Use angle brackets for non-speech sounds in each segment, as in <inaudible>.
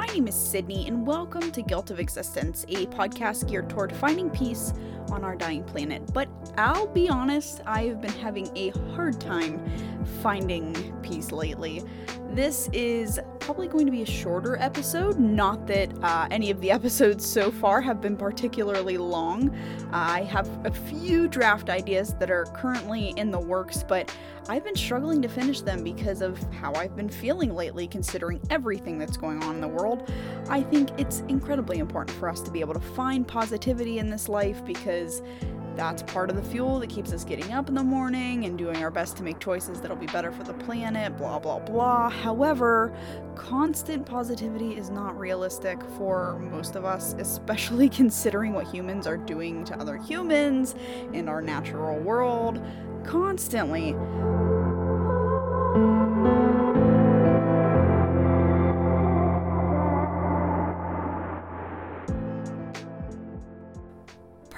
My name is Sydney, and welcome to Guilt of Existence, a podcast geared toward finding peace on our dying planet. But I'll be honest, I have been having a hard time finding peace lately. This is probably going to be a shorter episode. Not that uh, any of the <laughs> episodes so far have been particularly long. Uh, I have a few draft ideas that are currently in the works, but I've been struggling to finish them because of how I've been feeling lately, considering everything that's going on in the world. I think it's incredibly important for us to be able to find positivity in this life because that's part of the fuel that keeps us getting up in the morning and doing our best to make choices that'll be better for the planet, blah, blah, blah. However, constant positivity is not realistic for most of us, especially <laughs> considering what humans are doing to other humans in our natural world constantly.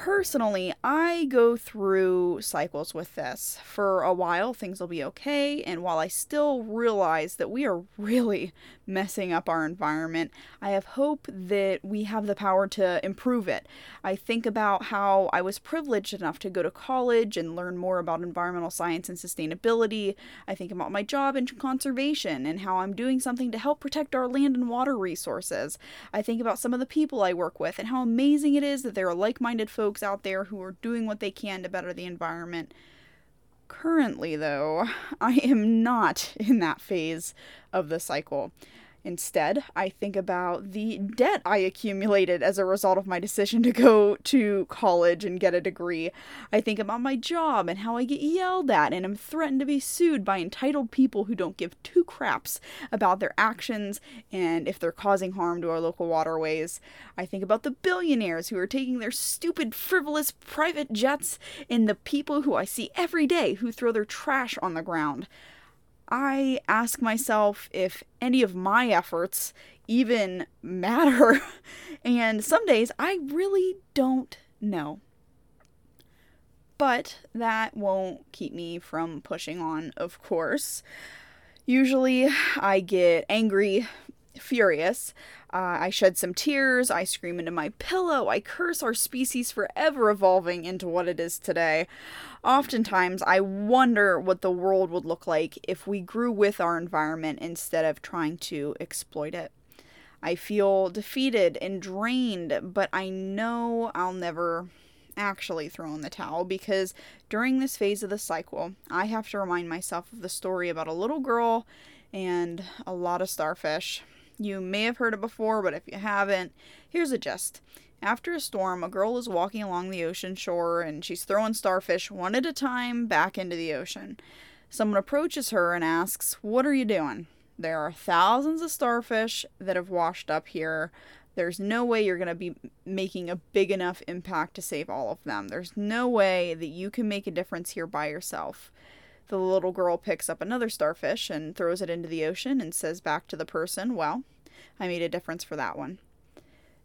Personally, I go through cycles with this. For a while, things will be okay, and while I still realize that we are really <laughs> messing up our environment, I have hope that we have the power to improve it. I think about how I was privileged enough to go to college and learn more about environmental science and sustainability. I think about my job in conservation and how I'm doing something to help protect our land and water resources. I think about some of the people I work with and how amazing it is that there are like minded folks out out there who are doing what they can to better the environment. Currently, though, <laughs> I am not in that phase of the cycle. Instead, I think about the debt I accumulated as a result of my decision to go to college and get a degree. I think about my job and how I get yelled at and am threatened to be sued by entitled people who don't give two craps about their actions and if they're causing harm to our local waterways. I think about the billionaires who are taking their stupid, frivolous private jets and the people who I see every day who throw their trash on the ground. I ask myself if any of my efforts even matter. <laughs> and some days I really don't know. But that won't keep me from pushing on, of course. Usually I get angry, furious. Uh, I shed some tears. I scream into my pillow. I curse our species for ever evolving into what it is today. Oftentimes, I wonder what the world would look like if we grew with our environment instead of trying to exploit it. I feel defeated and drained, but I know I'll never actually throw in the towel because during this phase of the cycle, I have to remind myself of the story about a little girl and a lot of starfish. You may have heard it before, but if you haven't, here's a gist. After a storm, a girl is walking along the ocean shore and she's throwing starfish one at a time back into the ocean. Someone approaches her and asks, What are you doing? There are thousands of starfish that have washed up here. There's no way you're going to be making a big enough impact to save all of them. There's no way that you can make a difference here by yourself. The little girl picks up another starfish and throws it into the ocean and says back to the person, Well, I made a difference for that one.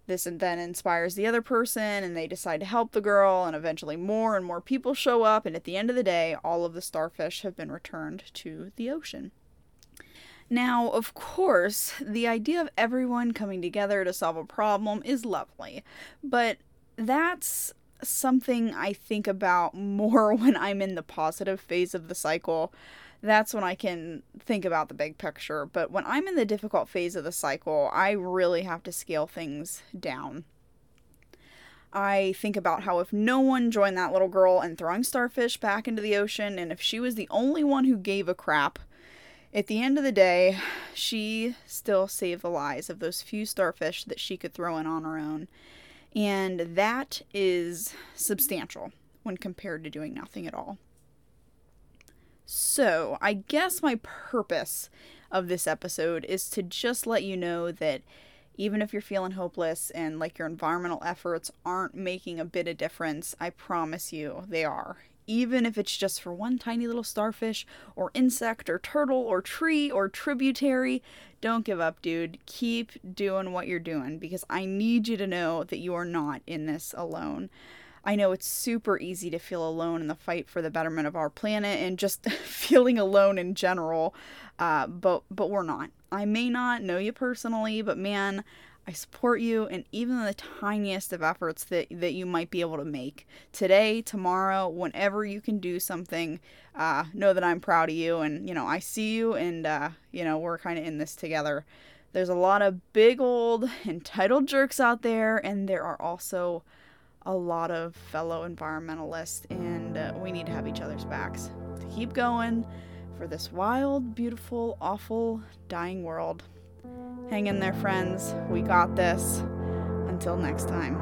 This then inspires the other person, and they decide to help the girl, and eventually more and more people show up, and at the end of the day, all of the starfish have been returned to the ocean. Now, of course, the idea of everyone coming together to solve a problem is lovely, but that's something I think about <laughs> more when I'm in the positive phase of the cycle that's when I can think about the big picture. But when I'm in the difficult phase of the cycle, I really have to scale things down. I think about how if no one joined that little girl in throwing starfish back into the ocean, and if she was the only one who gave a crap, at the end of the day, she still saved the lives of those few starfish that she could throw in on her own. And that is substantial when compared to doing nothing at all. So, I guess my purpose of this episode is to just let you know that even if you're feeling hopeless and like your environmental efforts aren't making a bit of difference, I promise you they are. Even if it's just for one tiny little starfish, or insect, or turtle, or tree, or tributary, don't give up, dude. Keep doing what you're doing because I need you to know that you are not in this alone. I know it's super easy to feel alone in the fight for the betterment of our planet and just <laughs> feeling alone in general. Uh, but but we're not. I may not know you personally, but man, I support you in even the tiniest of efforts that, that you might be able to make. Today, tomorrow, whenever you can do something, uh, know that I'm proud of you and, you know, I see you and, uh, you know, we're kind of in this together. There's a lot of big old <laughs> entitled jerks out there, and there are also a lot of fellow environmentalists, and uh, we need to have each other's backs to keep going for this wild, beautiful, awful, dying world. Hang in there, friends. We got this. Until next time.